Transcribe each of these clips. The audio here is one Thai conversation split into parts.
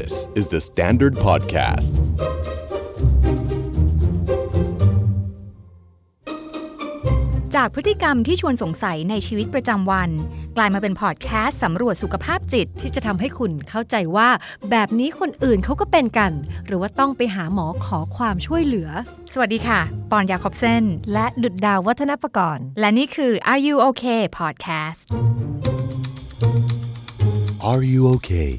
This is the Standard Podcast. จากพฤติกรรมที่ชวนสงสัยในชีวิตประจำวัน กลายมาเป็นพอดแคสต์สำรวจสุขภาพจิตที่จะทำให้คุณเข้าใจว่า แบบนี้คนอื่นเขาก็เป็นกัน หรือว่าต้องไปหาหมอขอความช่วยเหลือ สวัสดีค่ะ ปอนยาคอบเซนและดุดดาววัฒนประกรณ์ และนี่คือ Are You Okay Podcast Are you okay?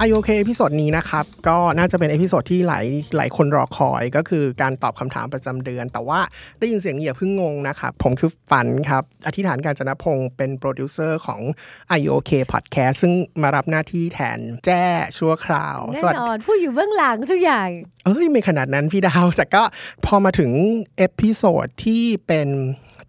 R U OK episode นี้นะครับ ก็น่าจะเป็น episode ที่หลายหลายคนรอคอยก็คือการตอบคำถามประจำเดือน แต่ว่าได้ยินเสียงนี้อย่าเพิ่งงงนะครับ ผมคือฝันครับ อธิษฐานกาญจนะพงศ์เป็นโปรดิวเซอร์ของ R U OK Podcast ซึ่งมารับหน้าที่แทนแจ้ชั่วคราวแน่สวัสนดีแน่นอนผู้อยู่เบื้องหลังทุกอย่าง เอ้ยไม่ขนาดนั้นพี่ดาวแต่ก็พอมาถึงepisode ที่เป็น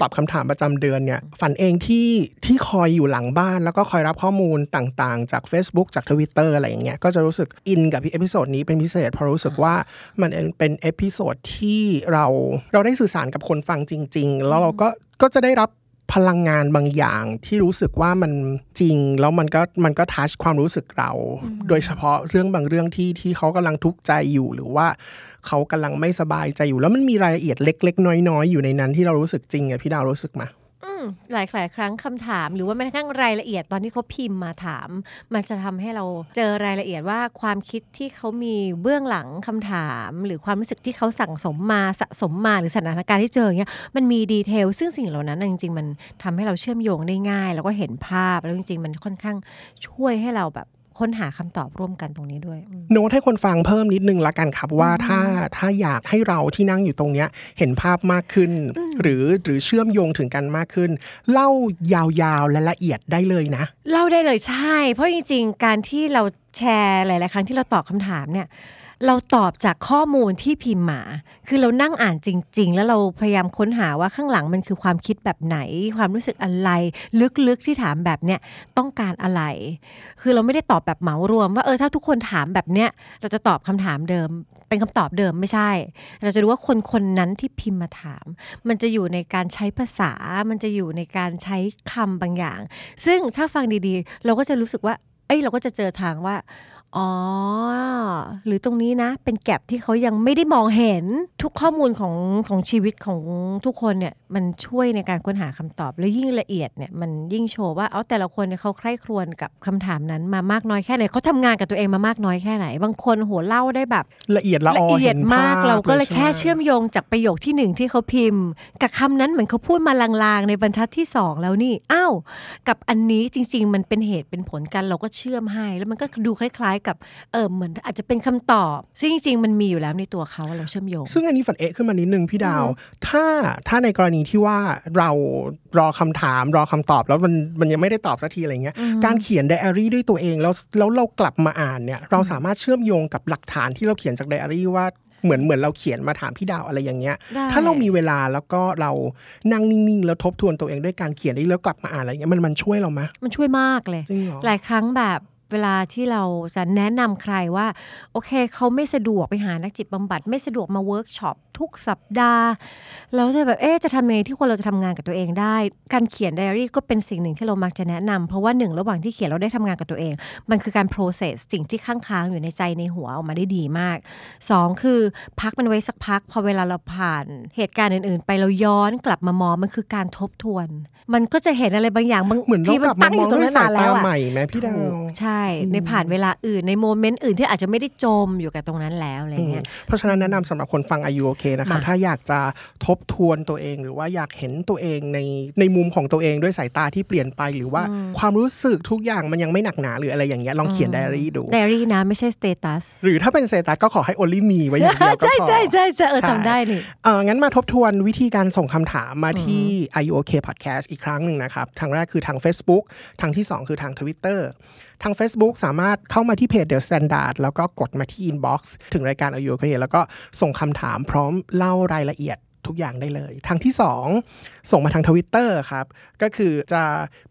ตอบคำถามประจำเดือนเนี่ยฝันเองที่ที่คอยอยู่หลังบ้าน แล้วก็คอยรับข้อมูลต่างๆ จาก Facebook จาก Twitter อะไรอย่างเงี้ยก็จะรู้สึกอินกับ episode นี้เป็นพิเศษเพราะรู้สึกว่ามันเป็น episode ที่เราเราได้สื่อสารกับคนฟังจริง ๆ แล้วเราก็ก็จะได้รับ พลังงานบางอย่างที่รู้สึกว่ามันจริง แล้วมันก็มันก็ touch ความรู้สึกเรา โดยเฉพาะเรื่องบางเรื่องที่ที่เขากำลังทุกข์ใจอยู่หรือว่าเขากำลังไม่สบายใจอยู่ แล้วมันมีรายละเอียดเล็ก ๆ น้อยๆ อยู่ในนั้นที่เรารู้สึกจริงอะพี่ดาวรู้สึกมาอืม หลายหลายครั้งคำถามหรือว่าแม้กระทั่งรายละเอียดตอนที่เขาพิมพ์มาถาม มันจะทำให้เราเจอรายละเอียดว่าความคิดที่เขามีเบื้องหลังคำถาม หรือความรู้สึกที่เขาสั่งสมมาสะสมมาหรือสถานการณ์ที่เจออย่างเงี้ยมันมีดีเทลซึ่งสิ่งเหล่านั้นจริง ๆ มันทำให้เราเชื่อมโยงได้ง่าย แล้วก็เห็นภาพแล้วจริง ๆ มันค่อนข้างช่วยให้เราแบบ ค้นหาคำตอบร่วมกันตรงนี้ด้วยอืมโน้ตให้คนฟังเพิ่มนิดนึงละกันครับว่าถ้าถ้าอยากให้เราที่นั่งอยู่ตรงเนี้ยเห็นภาพมากขึ้น หรือหรือเชื่อมโยงถึงกันมากขึ้น เล่ายาวๆและละเอียดได้เลยนะ เล่าได้เลยใช่ เพราะจริงๆ การที่เราแชร์หลายๆครั้งที่เราตอบคำถามเนี่ย เราตอบจากข้อมูลที่พิมพ์มา คือเรานั่งอ่านจริง ๆ แล้วเราพยายามค้นหาว่าข้างหลังมันคือความคิดแบบไหน ความรู้สึกอะไร ลึกๆที่ถามแบบเนี้ยต้องการอะไร คือเราไม่ได้ตอบแบบเหมารวม ว่าเออถ้าทุกคนถามแบบเนี้ยเราจะตอบคำถามเดิม เป็นคำตอบเดิมไม่ใช่ เราจะดูว่าคนคนนั้นที่พิมพ์มาถาม มันจะอยู่ในการใช้ภาษา มันจะอยู่ในการใช้คำบางอย่าง ซึ่งถ้าฟังดีๆ เราก็จะรู้สึกว่า เอ้ยเราก็จะเจอทางว่า อ๋อ หรือตรงนี้นะ เป็นแก็บที่เขายังไม่ได้มองเห็นทุกข้อมูลของของชีวิตของทุกคนเนี่ย มันช่วยในการค้นหาคำตอบ แล้วยิ่งละเอียดเนี่ย มันยิ่งโชว์ว่าเอาแต่ละคนเนี่ยเขาใคร่ครวญกับคำถามนั้นมามากน้อยแค่ไหนเขาทำงานกับตัวเองมามากน้อยแค่ไหน บางคนโหเล่าได้แบบ ละเอียดละออละเอียดห็นภมากพเราก็เลยใช่แค่ไหมเชื่อมโยงจากประโยคที่หนึ่งที่เขาพิมพ์ กับคำนั้นเหมือนเขาพูดมาลางๆ ในบรรทัดที่สองแล้วนี่อ้าวกับอันนี้จริง ๆ มันเป็นเหตุเป็นผลกันเราก็เชื่อมให้ แล้วมันก็ดูคล้าย ๆกับเออเหมือนอาจจะเป็นคำตอบ ซึ่งจริงๆมันมีอยู่แล้วในตัวเขาเราเชื่อมโยง ซึ่งอันนี้ฝันเอะขึ้นมานิดนึงพี่ดาว ถ้าถ้าในกรณีที่ว่าเรารอคำถามรอคำตอบแล้วมันมันยังไม่ได้ตอบสักทีอะไรเงี้ยการเขียนไดอารี่ด้วยตัวเองแล้วแล้วเรากลับมาอ่านเนี่ยเราสามารถเชื่อมโยงกับหลักฐานที่เราเขียนจากไดอารี่ว่าเหมือนเหมือนเราเขียนมาถามพี่ดาวอะไรอย่างเงี้ยได้ถ้าเรามีเวลาแล้วก็เรานั่งนิ่งๆ แล้วทบทวนตัวเองด้วยการเขียนได้แล้วกลับมาอ่านอะไรเงี้ยมันมันช่วยเราไหมมันช่วยมากเลยจริงเหรอหลายครั้งแบบ เวลาที่เราจะแนะนำใครว่า โอเคเขาไม่สะดวกไปหานักจิตบำบัด ไม่สะดวกมาเวิร์กช็อปทุกสัปดาห์ เราจะแบบเอ๊ะจะทำยังไงที่คนเราจะทำงานกับตัวเองได้ การเขียนไดอารี่ก็เป็นสิ่งหนึ่งที่เรามักจะแนะนำเพราะว่าหนึ่งระหว่างที่เขียนเราได้ทำงานกับตัวเอง มันคือการ process สิ่งที่ค้างค้างๆอยู่ในใจในหัวออกมาได้ดีมากสองคือพักมันไว้สักพัก พอเวลาเราผ่านเหตุการณ์อื่น ๆ ไปเราย้อนกลับมามองมันคือการทบทวน มันก็จะเห็นอะไรบางอย่างบางที่มันตั้งอยู่ตรงนั้นนานแล้วอะ เหมือนเรากลับมามองด้วยนั้นสายนานแล้ตาใหม่ไหมพี่ดาวถูกใช่ในผ่านเวลาอื่นใน moment อื่นที่อาจจะไม่ได้จมอยู่กับตรงนั้นแล้วอะไรเงี้ยเพราะฉะนั้นแนะนำสำหรับคนฟัง R U OK นะครับมาถ้าอยากจะทบทวนตัวเอง หรือว่าอยากเห็นตัวเองในในมุมของตัวเองด้วยสายตาที่เปลี่ยนไปหรือว่าความรู้สึกทุกอย่างมันยังไม่หนักหนาหรืออะไรอย่างเงี้ยลองเขียนไดอารี่ดูไดอารี่นะไม่ใช่ status หรือถ้าเป็น status ก็ขอให้ only me ไว้อย่างเดียวก็พอใช่ใช่ใช่ใช่เออใช่ทำได้นี่เอองั้นมาทบทวนวิธีการส่งคำถามมาที่ R U OK Podcast อีกครั้งหนึ่งนะครับทางแรกคือทาง Facebook ทางที่ 2 คือทาง Twitter ทาง Facebook สามารถเข้ามาที่เพจ The Standard แล้วก็กดมาที่ Inbox ถึงรายการ i u OK แล้วก็ส่งคำถามพร้อมเล่ารายละเอียดทุกอย่างได้เลย ทางที่ 2 ส่งมาทางทวิตเตอร์ครับ ก็คือจะ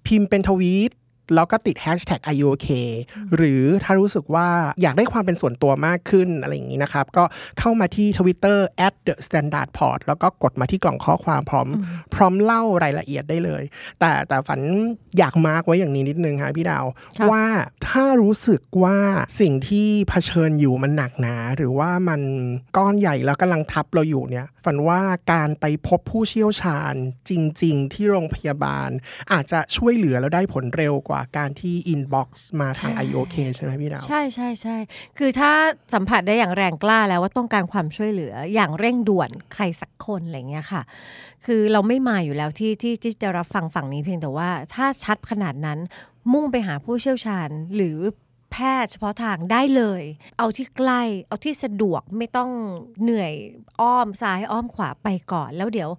พิมพ์เป็นทวีต แล้วก็ติด hashtag are you okay หรือถ้ารู้สึกว่าอยากได้ความเป็นส่วนตัวมากขึ้นอะไรอย่างนี้นะครับ ก็เข้ามาที่ Twitter at the standard port แล้วก็กดมาที่กล่องข้อความพร้อม พร้อมเล่ารายละเอียดได้เลย แต่แต่ฝันอยาก mark ไว้อย่างนี้นิดนึงค่ะพี่ดาวครับว่าถ้ารู้สึกว่าสิ่งที่เผชิญอยู่มันหนักหนา หรือว่ามันก้อนใหญ่แล้วกำลังทับเราอยู่เนี่ยฝันว่าการไปพบผู้เชี่ยวชาญจริง ๆ ที่โรงพยาบาล อาจจะช่วยเหลือแล้วได้ผลเร็วกว่าการที่ inbox มาทาง R U OK ใช่่ไหมพี่ดาว ใชใช่ใช่คือถ้าสัมผัสได้อย่างแรงกล้าแล้วว่าต้องการความช่วยเหลืออย่างเร่งด่วนใครสักคนอะไรเงี้ยค่ะ คือเราไม่มาอยู่แล้วที่ที่ที่จะรับฟังฝั่งนี้เพียงแต่ว่า ถ้าชัดขนาดนั้นมุ่งไปหาผู้เชี่ยวชาญหรือ แพทย์เฉพาะทางได้เลย เอาที่ใกล้ เอาที่สะดวกไม่ต้องเหนื่อยอ้อมซ้ายอ้อมขวาไปก่อน แล้วเดี๋ยว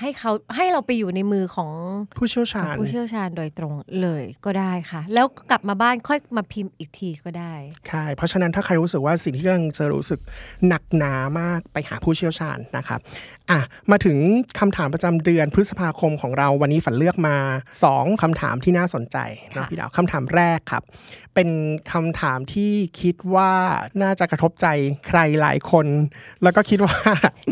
ให้เขาให้เราไปอยู่ในมือของผู้เชี่ยวชาญ ผู้เชี่ยวชาญโดยตรงเลยก็ได้ค่ะ แล้วกลับมาบ้านค่อยมาพิมพ์อีกทีก็ได้ใช่เพราะฉะนั้นถ้าใครรู้สึกว่าสิ่งที่กำลังจะรู้สึกหนักหนามากไปหาผู้เชี่ยวชาญนะครับ อะมาถึงคำถามประจำเดือนพฤษภาคมของเราวันนี้ฝันเลือกมา 2คำถามที่น่าสนใจนะค่ะพี่ดาวคำถามแรกครับ เป็นคำถามที่คิดว่าน่าจะกระทบใจใครหลายคน แล้วก็คิดว่า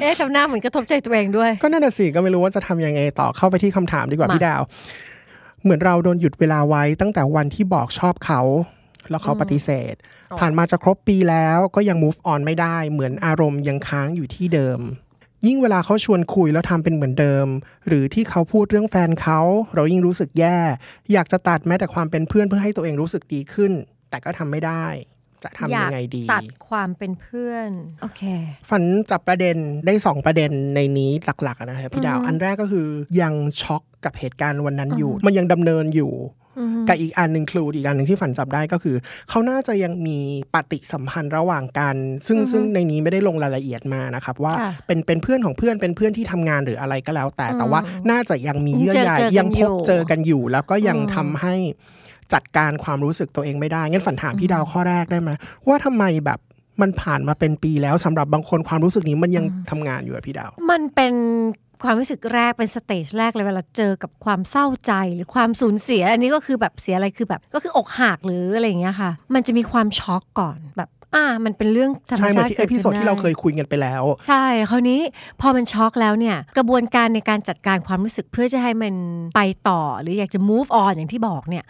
เอ๊ะทำหน้าเหมือนกระทบใจตัวเองด้วย ก็นั่นน่ะสิก็ไม่รู้ว่าจะทำยังไงต่อเข้าไปที่คำถามดีกว่ามาพี่ดาว เหมือนเราโดนหยุดเวลาไว้ตั้งแต่วันที่บอกชอบเขาแล้วเขาปฏิเสธ ผ่านมาจะครบปีแล้วก็ยัง move on ไม่ได้ เหมือนอารมณ์ยังค้างอยู่ที่เดิม ยิ่งเวลาเขาชวนคุยแล้วทำเป็นเหมือนเดิม หรือที่เขาพูดเรื่องแฟนเขาเรายิ่งรู้สึกแย่ อยากจะตัดแม้แต่ความเป็นเพื่อนเพื่อให้ตัวเองรู้สึกดีขึ้น แต่ก็ทำไม่ได้ จะทำอยายักงไงดี ตัดความเป็นเพื่อนโอเคฝันจับประเด็นได้สองประเด็นในนี้หลักๆอะนะครับพี่ดาวอือฮึอันแรกก็คือยังช็อกกับเหตุการณ์วันนั้นอยู่ มันยังดำเนินอยู่อือฮึ กับอีกอันหนึ่ง clue อีกอันหนึ่งที่ฝันจับได้ก็คือ เขาน่าจะยังมีปฏิสัมพันธ์ระหว่างกัน ซึ่งซึ่งในนี้ไม่ได้ลงรายละเอียดมานะครับว่าค่ะเป็นเป็นเพื่อนของเพื่อนเป็นเพื่อนที่ทำงานหรืออะไรก็แล้ว แต่แต่ว่าน่าจะยังมีเยื่อใยเจอเจอกันยังพบอยู่เจอกันอยู่ แล้วก็ยังอืมทำให้จัดการความรู้สึกตัวเองไม่ได้งั้นฝันถามพี่ดาวข้อแรกได้ไหมว่าทำไมแบบมันผ่านมาเป็นปีแล้วสำหรับบางคนความรู้สึกนี้มันยังทำงานอยู่อะพี่ดาว มันเป็น ความรู้สึกแรกเป็น stage แรกเลยเวลาเจอกับความเศร้าใจหรือความสูญเสีย อันนี้ก็คือแบบเสียอะไรคือแบบ ก็คืออกหักหรืออะไรอย่างเงี้ยค่ะ มันจะมีความช็อกก่อนแบบอ่ามันเป็นเรื่องธรรมชาติที่เกิดขึ้น ใช่เหมือนที่ episode ที่เราได้เคยคุยกันไปแล้ว ใช่คราวนี้พอมันช็อกแล้วเนี่ยกระบวนการในการจัดการความรู้สึกเพื่อจะให้มันไปต่อ หรืออยากจะ move on อย่างที่บอกเนี่ย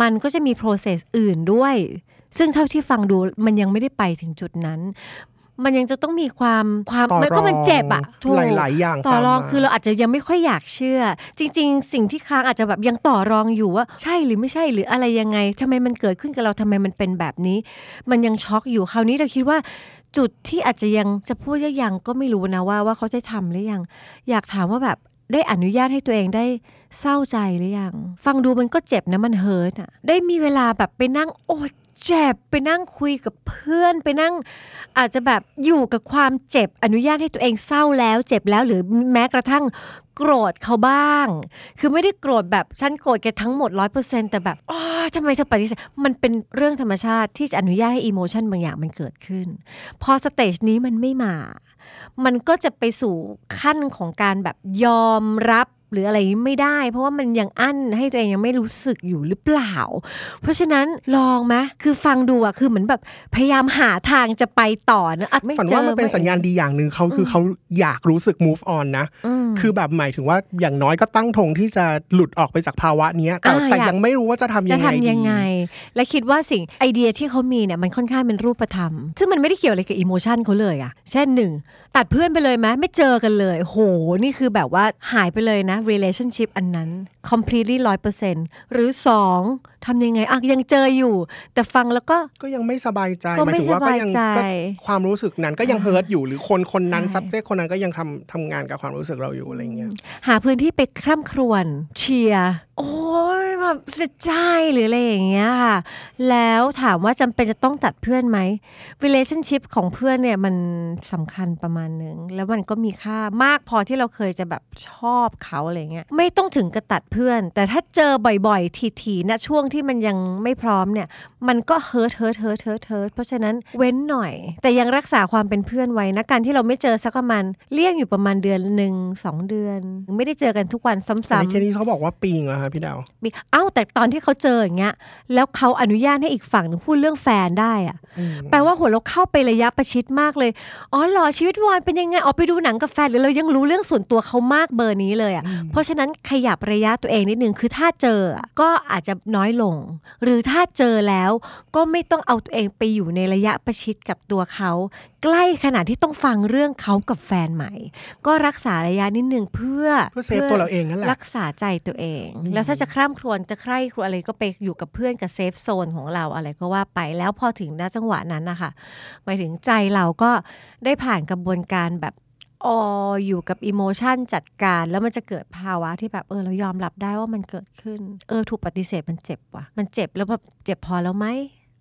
มันก็จะมี process อื่นด้วย ซึ่งเท่าที่ฟังดูมันยังไม่ได้ไปถึงจุดนั้น มันยังจะต้องมีความความต่อมันก็มันเจ็บอะรองถูกหลายๆอย่างต่อรองตามมาคือเราอาจจะยังไม่ค่อยอยากเชื่อ จริง ๆ สิ่งที่ค้างอาจจะแบบยังต่อรองอยู่ว่า ใช่หรือไม่ใช่หรืออะไรยังไงทำไมมันเกิดขึ้นกับเราทำไมมันเป็นแบบนี้ มันยังช็อกอยู่คราวนี้เราคิดว่าจุดที่อาจจะยังจะพูดว่ายังก็ไม่รู้นะว่าว่าเขาได้ทำหรือยัง อยากถามว่าแบบได้อนุญาตให้ตัวเองได้เศร้าใจหรือยัง ฟังดูมันก็เจ็บนะมันเฮิร์ตอะ ได้มีเวลาแบบไปนั่งโอ้ เจ็บไปนั่งคุยกับเพื่อนไปนั่ง อาจจะแบบอยู่กับความเจ็บอนุญาตให้ตัวเองเศร้าแล้ว เจ็บแล้วหรือแม้กระทั่งโกรธเขาบ้าง คือไม่ได้โกรธแบบฉันโกรธแกทั้งหมดร้อยเปอร์เซ็นแต่แบบอ๋อทำไมเธอปฏิเสธมันเป็นเรื่องธรรมชาติที่จะอนุญาตให้อิโมชันบางอย่างมันเกิดขึ้น พอสเตจนี้มันไม่มา มันก็จะไปสู่ขั้นของการแบบยอมรับ หรืออะไรไม่ได้ เพราะว่ามันยังอั้นให้ตัวเองยังไม่รู้สึกอยู่หรือเปล่า เพราะฉะนั้นลองไหมคือฟังดูอะคือเหมือนแบบพยายามหาทางจะไปต่อนะอะไม่ฝันเจอว่ามันเป็นสัญญาณดีอย่างหนึ่งเขาคือเขาอยากรู้สึก move on นะม คือแบบหมายถึงว่าอย่างน้อยก็ตั้งธงที่จะหลุดออกไปจากภาวะเนี้ยแต่อ่าแต่อยากยังไม่รู้ว่าจะทำยังไงทำยังไงดีและคิดว่าสิ่งไอเดียที่เขามีเนี่ยมันค่อนข้างเป็นรูปธรรม ซึ่งมันไม่ได้เกี่ยวอะไรกับ emotion เขาเลยอะเช่นหนึ่งตัดเพื่อนไปเลยไหมไม่เจอกันเลย โห นี่คือแบบว่าหายไปเลยนะ relationship อันนั้น completely ร้อยเปอร์เซ็นต์หรือสอง ทำยังไงอะยังเจออยู่ แต่ฟังแล้วก็ก็ยังไม่สบายใจ็หมายไม่ถึงว่าก็ยังสบายใจกก็ความรู้สึกนั้นก็ยัง hurt อยู่ หรือคนคนนั้นใช่ subject คนนั้นก็ยังทำทำงานกับความรู้สึกเราอยู่อะไรเงี้ยหาพื้นที่ไปคร่ำครวญเชียร์โอ้ยแบบเสียใจหรืออะไรอย่างเงี้ยค่ะแล้วถามว่าจำเป็นจะต้องตัดเพื่อนไหม relationship ของเพื่อนเนี่ยมันสำคัญประมาณหนึ่งแล้วมันก็มีค่ามากพอที่เราเคยจะแบบชอบเขาอะไรเงี้ยไม่ต้องถึงกับตัดเพื่อน แต่ถ้าเจอบ่อยๆ ทีๆนะช่วงที่ที่มันยังไม่พร้อมเนี่ย มันก็ hurt hurt hurt hurt hurt เพราะฉะนั้นเว้นหน่อย แต่ยังรักษาความเป็นเพื่อนไว้นะการที่เราไม่เจอสักประมาณเลี่ยงอยู่ประมาณเดือนหนึ่งสองเดือน ไม่ได้เจอกันทุกวันซ้ำในๆเคสนี้เขาบอกว่าปีงแล้วครับพี่ดาวมีเอ้าแต่ตอนที่เขาเจออย่างเงี้ยแล้วเขาอนุญาตให้อีกฝั่งหนึ่งพูดเรื่องแฟนได้อะแปลว่าหัวเราเข้าไประยะประชิดมากเลยอ๋อเหรอชีวิตวานเป็นยังไงออกไปดูหนังกับแฟนหรือเรายังรู้เรื่องส่วนตัวเขามากเบอร์นี้เลยอะเพราะฉะนั้นขยับระยะตัวเองนิดนึงคือถ้าเจออะก็อาจจะน้อยลงหรือถ้าเจอแล้วก็ไม่ต้องเอาตัวเองไปอยู่ในระยะประชิดกับตัวเขา ใกล้ขนาดที่ต้องฟังเรื่องเขากับแฟนใหม่ ก็รักษาระยะนิดนึงเพื่อเพื่อ save ตัวเราเองนั่นแหละรักษาใจตัวเอง แล้วถ้าจะคร่ำครวญจะใคร่ครวญอะไรก็ไปอยู่กับเพื่อนกับ safe zone ของเราอะไรก็ว่าไปแล้วพอถึงณจังหวะนั้นนะคะหมายถึงใจเราก็ได้ผ่านกระบวนการแบบอยู่กับ emotion จัดการ แล้วมันจะเกิดภาวะที่แบบเออเรายอมรับได้ว่ามันเกิดขึ้น เออถูกปฏิเสธมันเจ็บว่ะ มันเจ็บแล้วแบบเจ็บพอแล้วไหม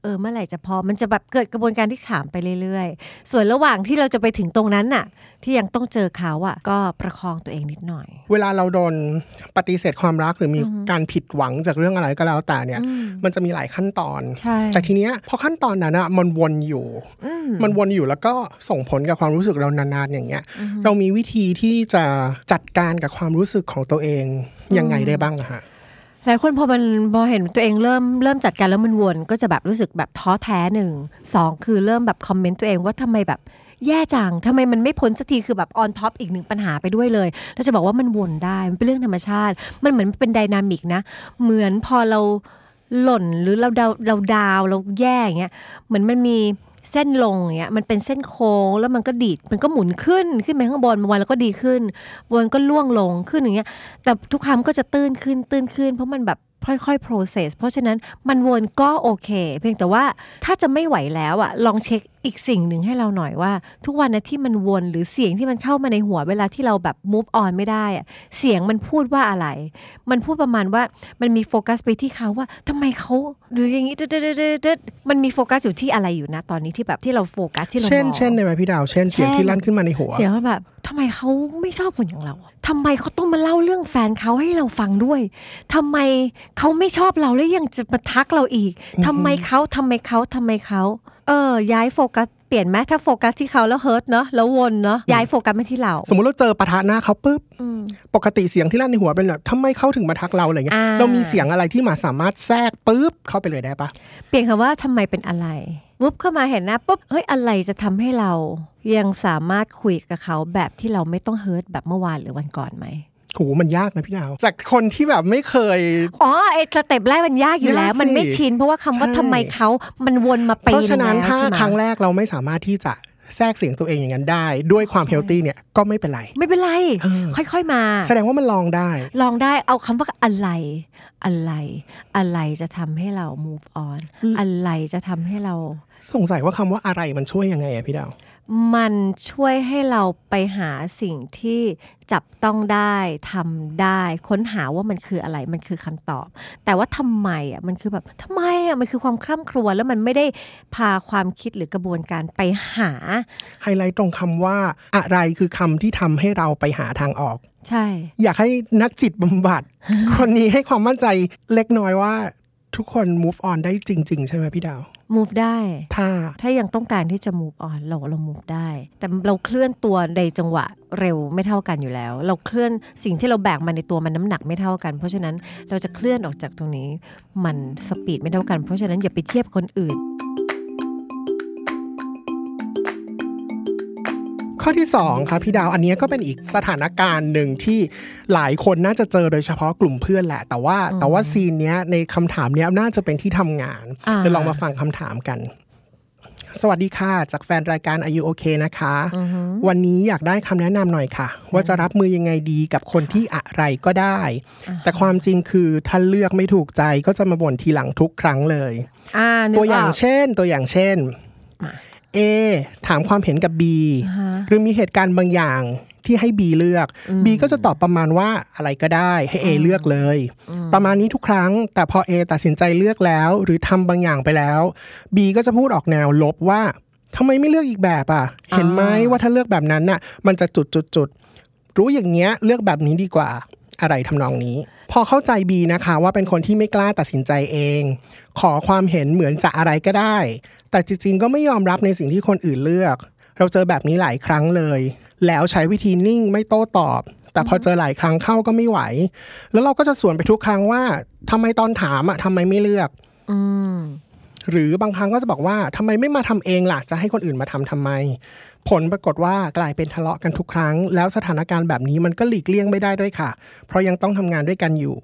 เออเมื่อไหร่จะพอมันจะแบบเกิดกระบวนการที่ถามไปเรื่อยๆ ส่วนระหว่างที่เราจะไปถึงตรงนั้นน่ะ ที่ยังต้องเจอเขาอะก็ประคองตัวเองนิดหน่อย เวลาเราโดนปฏิเสธความรักหรือมีการผิดหวังจากเรื่องอะไรก็แล้วแต่เนี่ยอืมมันจะมีหลายขั้นตอนใช่แต่ทีเนี้ยพอขั้นตอนนั้นอะมันวนอยู่อืมมันวนอยู่แล้วก็ส่งผลกับความรู้สึกเรานานๆอย่างเงี้ย เรามีวิธีที่จะจัดการกับความรู้สึกของตัวเองยังไงได้บ้างอะฮะ หลายคนพอมันพอเห็นตัวเองเริ่มเริ่มจัดการแล้วมันวนก็จะแบบรู้สึกแบบท้อแท้หนึ่งสองคือเริ่มแบบคอมเมนต์ตัวเองว่าทำไมแบบแย่จังทำไมมันไม่พ้นสักทีคือแบบ on top อีกหนึ่งปัญหาไปด้วยเลยแล้วจะบอกว่ามันวนได้มันเป็นเรื่องธรรมชาติ มันเหมือนเป็น dynamic นะ เหมือนพอเราหล่นหรือเราดาวเราดาวเราแย่อย่างเงี้ยเหมือนมันมี เส้นลงอย่างเงี้ยมันเป็นเส้นโค้งแล้วมันก็ดีดมันก็หมุนขึ้นขึ้นไปข้างบนวันแล้วก็ดีขึ้นวนก็ล่วงลงขึ้นอย่างเงี้ยแต่ทุกครั้งก็จะตื้นขึ้นตื้นขึ้น เพราะมันแบบค่อยๆ process เพราะฉะนั้นมันวนก็โอเค เพียงแต่ว่าถ้าจะไม่ไหวแล้วอะลองเช็ค อีกสิ่งหนึ่งให้เราหน่อยว่า ทุกวันนะที่มันวนหรือเสียงที่มันเข้ามาในหัวเวลาที่เราแบบ move on ไม่ได้อะเสียงมันพูดว่าอะไร มันพูดประมาณว่ามันมีโฟกัสไปที่เขาว่าทำไมเขาหรืออย่างนี้ตึ๊ดๆๆๆมันมีโฟกัสอยู่ที่อะไรอยู่นะตอนนี้ที่แบบที่เราโฟกัสที่เราเช่นมองเช่นได้ไหมพี่ดาวเช่นเสียงเช่นที่ลั่นขึ้นมาในหัว เสียงว่าแบบทำไมเขาไม่ชอบคนอย่างเราทำไมเขาต้องมาเล่าเรื่องแฟนเขาให้เราฟังด้วยทำไมเขาไม่ชอบเราแล้วยังจะมาทักเราอีกทำไมเขาทำไมเขาทำไมเขา เออย้ายโฟกัสเปลี่ยนไหมถ้าโฟกัสที่เขาแล้วเฮิร์ตเนาะแล้ววนเนาะย้ายโฟกัสมาที่เรา สมมุติเราเจอปะทะหน้าเขาปุ๊บอืมปกติเสียงที่ลั่นในหัวเป็นแบบทำไมเขาถึงมาทักเราอะไรเงี้ยอ่าเรามีเสียงอะไรที่มาสามารถแทรกปุ๊บเข้าไปเลยได้ปะเปลี่ยนคำว่าทำไมเป็นอะไรวุบเข้ามาเห็นหนะปุ๊บเฮ้ยอะไรจะทำให้เรา ยังสามารถคุยกับเขาแบบที่เราไม่ต้อง hurt แบบเมื่อวานหรือวันก่อนไหม โหมันยากนะพี่ดาว จากคนที่แบบไม่เคย อ๋อไอ้ step แรกมันยากอยู่แล้วยากสิมันไม่ชิน เพราะว่าคำว่าใช่ทำไมเขามันวนมาปีเพราะฉะนั้นแล้วถ้าใช่ไหมครั้งแรกเราไม่สามารถที่จะแทรกเสียงตัวเองอย่างนั้นได้ ด้วยความ healthy เนี่ยก็ไม่เป็นไร ไม่เป็นไรเออค่อยๆมา แสดงว่ามันลองได้ ลองได้เอาคำว่าอะไร อะไร อะไรจะทำให้เรา move on อืมอะไรจะทำให้เรา สงสัยว่าคำว่าอะไรมันช่วยยังไงอะพี่ดาว มันช่วยให้เราไปหาสิ่งที่จับต้องได้ทำได้ ค้นหาว่ามันคืออะไรมันคือคำตอบ แต่ว่าทำไมอะมันคือแบบทำไมอะมันคือความคร่ำครวญแล้วมันไม่ได้พาความคิดหรือกระบวนการไปหา ไฮไลท์ตรงคำว่าอะไรคือคำที่ทำให้เราไปหาทางออก ใช่ อยากให้นักจิตบำบัด คนนี้ให้ความมั่นใจเล็กน้อยว่า ทุกคน move on ได้จริง ๆ ใช่ไหมพี่ดาว move ได้ ถ้า ถ้ายังต้องการที่จะ move on เราเรา move ได้ แต่เราเคลื่อนตัวในจังหวะเร็วไม่เท่ากันอยู่แล้ว เราเคลื่อนสิ่งที่เราแบกมาในตัวมันน้ำหนักไม่เท่ากัน เพราะฉะนั้นเราจะเคลื่อนออกจากตรงนี้ มันสปีดไม่เท่ากัน เพราะฉะนั้นอย่าไปเทียบคนอื่น ข้อที่2ครับพี่ดาวอันเนี้ยก็เป็นอีกสถานการณ์หนึ่งที่หลายคนน่าจะเจอโดยเฉพาะกลุ่มเพื่อนแหละ แต่ว่าแต่ว่าซีนเนี้ยในคำถามเนี้ยน่าจะเป็นที่ทำงานอ่าเดี๋ยวลองมาฟังคำถามกัน สวัสดีค่ะ จากแฟนรายการอายุโอเคนะคะ วันนี้อยากได้คำแนะนำหน่อยค่ะ ว่าจะรับมือยังไงดีกับคนที่อะไรก็ได้ แต่ความจริงคือถ้าเลือกไม่ถูกใจก็จะมาบ่นทีหลังทุกครั้งเลยอ่านึกตัวอย่างกเช่น ตัวอย่างเช่น A ถามความเห็นกับ B อ่าฮะหรือมีเหตุการณ์บางอย่างที่ให้ B เลือก B ก็จะตอบประมาณว่าอะไรก็ได้ให้ A เลือกเลย ประมาณนี้ทุกครั้ง แต่พอ A ตัดสินใจเลือกแล้ว หรือทำบางอย่างไปแล้ว B ก็จะพูดออกแนวลบว่าทำไมไม่เลือกอีกแบบอะ เห็นไหมว่าถ้าเลือกแบบนั้นน่ะ มันจะจุดจุดจุดๆๆรู้อย่างเงี้ยเลือกแบบนี้ดีกว่าอะไรทำนองนี้ พอเข้าใจบีนะคะว่าเป็นคนที่ไม่กล้าตัดสินใจเอง ขอความเห็นเหมือนจะอะไรก็ได้ แต่จริงๆ ก็ไม่ยอมรับในสิ่งที่คนอื่นเลือก เราเจอแบบนี้หลายครั้งเลย แล้วใช้วิธีนิ่งไม่โต้ตอบ แต่พอเจอหลายครั้งเข้าก็ไม่ไหว แล้วเราก็จะสวนไปทุกครั้งว่าทำไมตอนถามอะทำไมไม่เลือกอืมหรือบางครั้งก็จะบอกว่าทำไมไม่มาทำเองล่ะจะให้คนอื่นมาทำทำไม ผลปรากฏว่ากลายเป็นทะเลาะกันทุกครั้ง แล้วสถานการณ์แบบนี้มันก็หลีกเลี่ยงไม่ได้ด้วยค่ะ เพราะยังต้องทำงานด้วยกันอยู่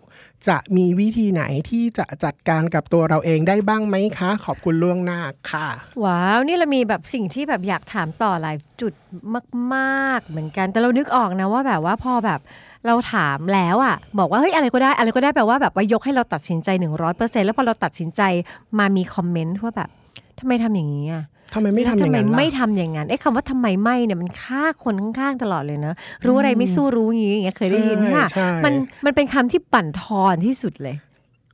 จะมีวิธีไหนที่จะจัดการกับตัวเราเองได้บ้างไหมคะ ขอบคุณล่วงหน้าค่ะ ว้าว นี่เรามีแบบสิ่งที่แบบอยากถามต่อหลายจุดมาก ๆ เหมือนกัน แต่เรานึกออกนะว่าแบบว่าพอแบบเราถามแล้วอะบอกว่าเฮ้ยอะไรก็ได้อะไรก็ได้แปลว่าแบบว่ายกให้เราตัดสินใจ 100%แล้วพอเราตัดสินใจมามีคอมเมนต์ว่าแบบทำไมทำอย่างนี้อะ ทำไมไม่ทำอย่างนั้นทำไมล่ะไม่ทำอย่างนั้นไอ้คำว่าทำไมไม่เนี่ยมันฆ่าคนข้างๆตลอดเลยนะรู้อะไรไม่สู้รู้อย่างนี้อย่างเงี้ยเคยได้ยินใช่ค่ะใช่มันมันเป็นคำที่ปั่นทอนที่สุดเลย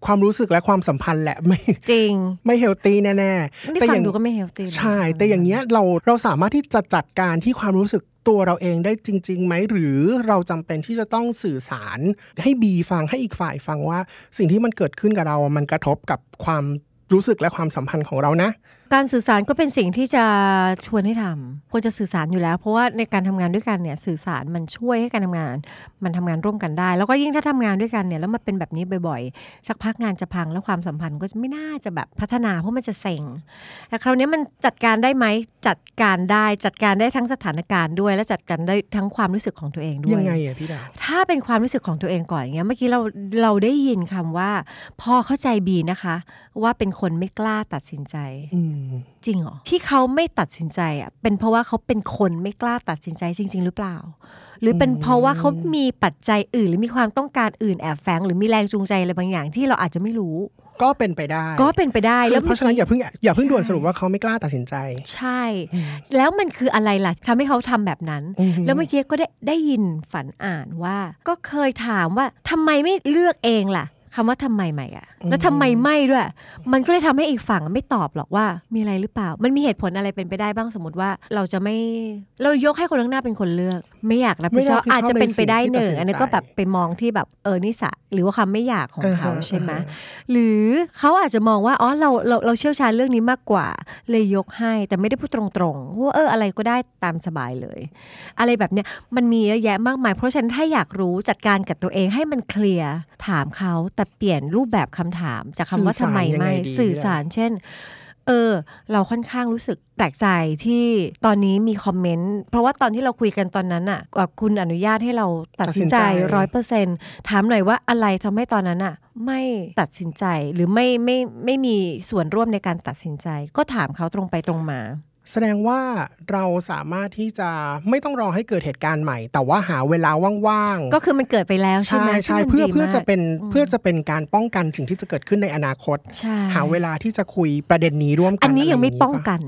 ความรู้สึกและความสัมพันธ์แหละไม่จริง ไม่เฮลตี้แน่ๆนี่แต่อฟังย่างดูก็ไม่เฮลตี้ใช่ แต่อย่างเงี้ยเราเราสามารถที่จะจัดการที่ความรู้สึกตัวเราเองได้จริงๆไหมหรือเราจำเป็นที่จะต้องสื่อสารให้บีฟังให้อีกฝ่ายฟังว่า สิ่งที่มันเกิดขึ้นกับเรา มันกระทบกับความรู้สึกและความสัมพันธ์ของเรานะ การสื่อสารก็เป็นสิ่งที่จะชวนให้ทำควรจะสื่อสารอยู่แล้ว เพราะว่าในการทำงานด้วยกันเนี่ยสื่อสารมันช่วยให้การทำงาน มันทำงานร่วมกันได้ แล้วก็ยิ่งถ้าทำงานด้วยกันเนี่ยแล้วมันเป็นแบบนี้บ่อยๆ สักพักงานจะพังแล้วความสัมพันธ์ก็จะไม่น่าจะแบบพัฒนาเพราะมันจะเซ็งแต่คราวนี้มันจัดการได้ไหมจัดการได้จัดการได้ทั้งสถานการณ์ด้วย และจัดการได้ทั้งความรู้สึกของตัวเองด้วยยังไงอะพี่ดาวถ้าเป็นความรู้สึกของตัวเองก่อนอย่างเงี้ยเมื่อกี้เราเราได้ยินคำว่า พอเข้าใจบีนะคะ ว่าเป็นคนไม่กล้าตัดสินใจอืมจริงเหรอที่เขาไม่ตัดสินใจอะเป็นเพราะว่าเขาเป็นคนไม่กล้าตัดสินใจจริง ๆ หรือเปล่า หรือเป็นเพราะว่าเขามีปัจจัยอื่น หรือมีความต้องการอื่นแอบแฝงหรือมีแรงจูงใจอะไรบางอย่างที่เราอาจจะไม่รู้ ก็เป็นไปได้ ก็เป็นไปได้คือแล้วเพราะฉะนั้นอย่าเพิ่งอย่าเพิ่งใช่ด่วนสรุปว่าเขาไม่กล้าตัดสินใจ ใช่ แล้วมันคืออะไรล่ะทำให้เขาทำแบบนั้นอือฮึแล้วเมื่อกี้ก็ได้ได้ยินฝันอ่านว่า ก็เคยถามว่าทำไมไม่เลือกเองล่ะ คำว่าทำไมใหม่อะแล้วทำไมไม่ด้วย มันก็เลยทำให้อีกฝั่งไม่ตอบหรอกว่ามีอะไรหรือเปล่า มันมีเหตุผลอะไรเป็นไปได้บ้างสมมติว่า เราจะไม่เรายกให้คนข้างหน้าเป็นคนเลือก ไม่อยากรับผิดชอบไม่รับผิดชอบอาจจะเป็นไปได้หนึ่งในสิ่งที่ตัดสินใจอันนี้ก็แบบไปมองที่แบบเออนิสัยหรือว่าความไม่อยากของเขาอ่าฮะใช่ไหมอ่าฮะหรือเขาอาจจะมองว่าอ๋อเราเราเราเชี่ยวชาญเรื่องนี้มากกว่า เลยยกให้แต่ไม่ได้พูดตรงๆว่าเอออะไรก็ได้ตามสบายเลย อะไรแบบเนี้ยมันมีเยอะแยะมากมาย เพราะฉะนั้นถ้าอยากรู้จัดการกับตัวเองให้มันเคลียร์ถามเขาแต่เปลี่ยนรูปแบบคำถาม จากคำว่าสื่ทำอสารไมยังไงไม่ดีสื่อสารเช่นเออเราค่อนข้างรู้สึกแปลกใจที่ตอนนี้มีคอมเมนต์ เพราะว่าตอนที่เราคุยกันตอนนั้นอะเอ่อคุณอนุญาตให้เราตัดสินใจตัดสินใจร้อยเปอร์เซ็นถามหน่อยว่าอะไรทำให้ตอนนั้นอะ ไม่ตัดสินใจหรือไม่ไม่ไม่มีส่วนร่วมในการตัดสินใจ ก็ถามเขาตรงไปตรงมา แสดงว่าเราสามารถที่จะไม่ต้องรอให้เกิดเหตุการณ์ใหม่ แต่ว่าหาเวลาว่างๆ ก็คือมันเกิดไปแล้วใช่ใช่ไหมใช่ซึ่งมันเพื่อดีเพื่อมากจะเป็นอืมเพื่อจะเป็นการป้องกันสิ่งที่จะเกิดขึ้นในอนาคตใช่หาเวลาที่จะคุยประเด็นนี้ร่วมกัน อันนี้ยังไม่ะรป้องกัน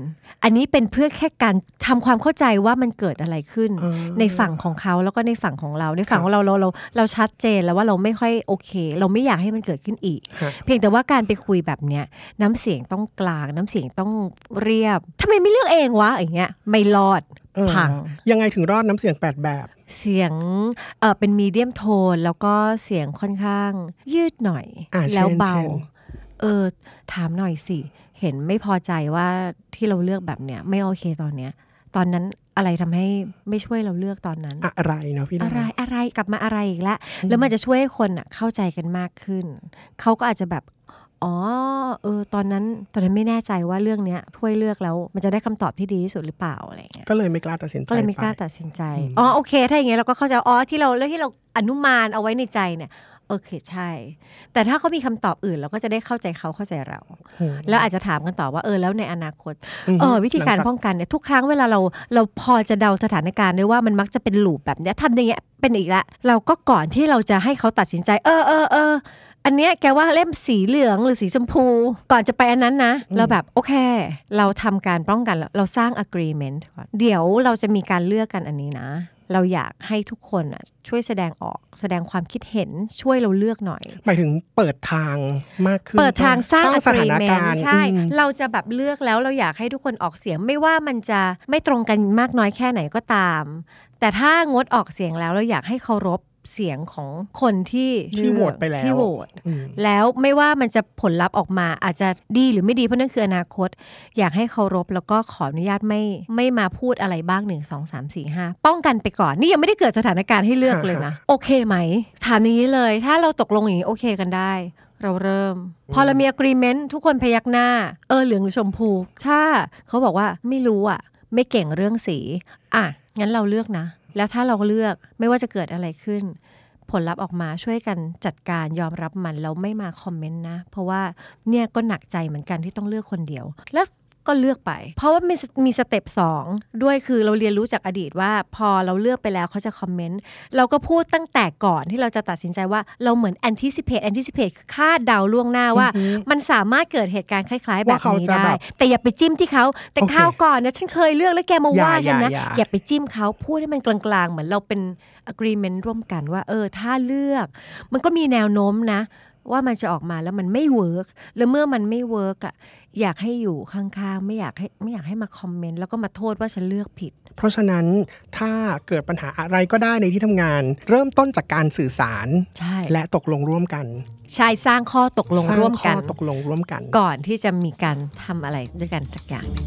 อันนี้เป็นเพื่อแค่การทำความเข้าใจว่ามันเกิดอะไรขึ้นเออในฝั่งของเขาแล้วก็ในฝั่งของเรา ในฝั่งของเราเราเราเราชัดเจนแล้วว่าเราไม่ค่อยโอเค เราไม่อยากให้มันเกิดขึ้นอีกฮะเพียงแต่ว่าการไปคุยแบบเนี้ยน้ำเสียงต้องกลางน้ำเสียงต้องเรียบทำไมไม่เลือกเองวะอย่างเงี้ยไม่รอดเออพังยังไงถึงรอดน้ำเสียงแปดแบบเสียงเออเป็นมีเดียมโทนแล้วก็เสียงค่อนข้างยืดหน่อยอ่าแล้วเช่นเบาเช่นเออถามหน่อยสิ เห็นไม่พอใจว่าที่เราเลือกแบบเนี้ยไม่โอเคตอนเนี้ย ตอนนั้นอะไรทำให้ไม่ช่วยเราเลือกตอนนั้น อะไรเนาะพี่ดาวอะไรอะไรกลับมาอะไรอีกแล้วแล้วมันจะช่วยให้คนอะเข้าใจกันมากขึ้น เขาก็อาจจะแบบ อ๋อ เออ ตอนนั้น ตอนนั้นไม่แน่ใจว่าเรื่องเนี้ยช่วยเลือกแล้ว มันจะได้คำตอบที่ดีที่สุดหรือเปล่าอะไรอย่างเงี้ย ก็เลยไม่กล้าตัดสินใจ ก็เลยไม่กล้าปตัดสินใจอืมอ๋อ โอเค ถ้าอย่างเงี้ยเราก็เข้าใจ อ๋อ ที่เราเรื่องที่เราอนุมานเอาไว้ในใจเนี่ยโอเคใช่ แต่ถ้าเขามีคำตอบอื่นเราก็จะได้เข้าใจเขาเข้าใจเราอืมแล้วอาจจะถามกันต่อว่าเออแล้วในอนาคตมเออวิธีการหลังจป้องกันเนี่ยทุกครั้งเวลาเราเราพอจะเดาสถานการณ์ได้ว่ามันมักจะเป็นลูปแบบเนี้ยทำอย่างเงี้ยเป็นอีกละ เราก็ก่อนที่เราจะให้เขาตัดสินใจ เออเออเออ อันเนี้ยแกว่าเล่มสีเหลืองหรือสีชมพู ก่อนจะไปอันนั้นนะ เราแบบโอเค เราทำการป้องกันแล้วเราสร้าง agreement ก่อนเดี๋ยวเราจะมีการเลือกกันอันนี้นะ เราอยากให้ทุกคนอะช่วยแสดงออกแสดงความคิดเห็นช่วยเราเลือกหน่อย หมายถึงเปิดทางมากขึ้นเปิดทางสร้างสถานการ agreement ณ์ใช่อืมเราจะแบบเลือกแล้วเราอยากให้ทุกคนออกเสียงไม่ว่ามันจะไม่ตรงกันมากน้อยแค่ไหนก็ตาม แต่ถ้างดออกเสียงแล้วเราอยากให้เคารพ เสียงของคนที่ที่เลือกโหวตไปแล้วที่โหวตอืมแล้วไม่ว่ามันจะผลลัพธ์ออกมาอาจจะดีหรือไม่ดีเพราะนั่นคืออนาคต อยากให้เคารพแล้วก็ขออนุญาตไม่ไม่มาพูดอะไรบ้างหนึ่งสองสามสี่ห้าป้องกันไปก่อนนี่ยังไม่ได้เกิดสถานการณ์ให้เลือกเลยนะโอเคไหม ถามอย่างนี้เลย ถ้าเราตกลงอย่างนี้โอเคกันได้ เราเริ่ม พอเรามี agreement ทุกคนพยักหน้า เออเหลืองหรือชมพูถ้าเขาบอกว่าไม่รู้อะ ไม่เก่งเรื่องสี อะงั้นเราเลือกนะ แล้วถ้าเราเลือกไม่ว่าจะเกิดอะไรขึ้น ผลลัพธ์ออกมาช่วยกันจัดการยอมรับมันแล้วไม่มาคอมเมนต์นะ เพราะว่าเนี่ยก็หนักใจเหมือนกันที่ต้องเลือกคนเดียว แล้ว ก็เลือกไป เพราะว่ามีมีสเต็ปสองด้วยคือเราเรียนรู้จากอดีตว่า พอเราเลือกไปแล้วเขาจะคอมเมนต์เราก็พูดตั้งแต่ก่อนที่เราจะตัดสินใจว่าเราเหมือน anticipate anticipate คือคาดเดาล่วงหน้าว่า มันสามารถเกิดเหตุการณ์คล้ายๆ แบบว่าเขานี้จะได้แบบแต่อย่าไปจิ้มที่เขาแต่โอเคคราวก่อนเนี่ยฉันเคยเลือกแล้วแกมาอย่าว่าฉันนะอย่าอย่าอย่าไปจิ้มเขาพูดให้มันกลางๆ เหมือนเราเป็น agreement ร่วมกันว่า เออถ้าเลือก มันก็มีแนวโน้มนะ ว่ามันจะออกมาแล้วมันไม่ work แล้วเมื่อมันไม่ work อะอยากให้อยู่ข้างๆ ไม่อยากให้ไม่อยากให้มาคอมเมนต์แล้วก็มาโทษว่าฉันเลือกผิด เพราะฉะนั้นถ้าเกิดปัญหาอะไรก็ได้ในที่ทำงาน เริ่มต้นจากการสื่อสารใช่และตกลงร่วมกัน ใช่สร้างข้อตกลงสร้าร่วมกันข้อตกลงร่วมกัน ก่อนที่จะมีการทำอะไรด้วยกันสักอย่างหนึ่ง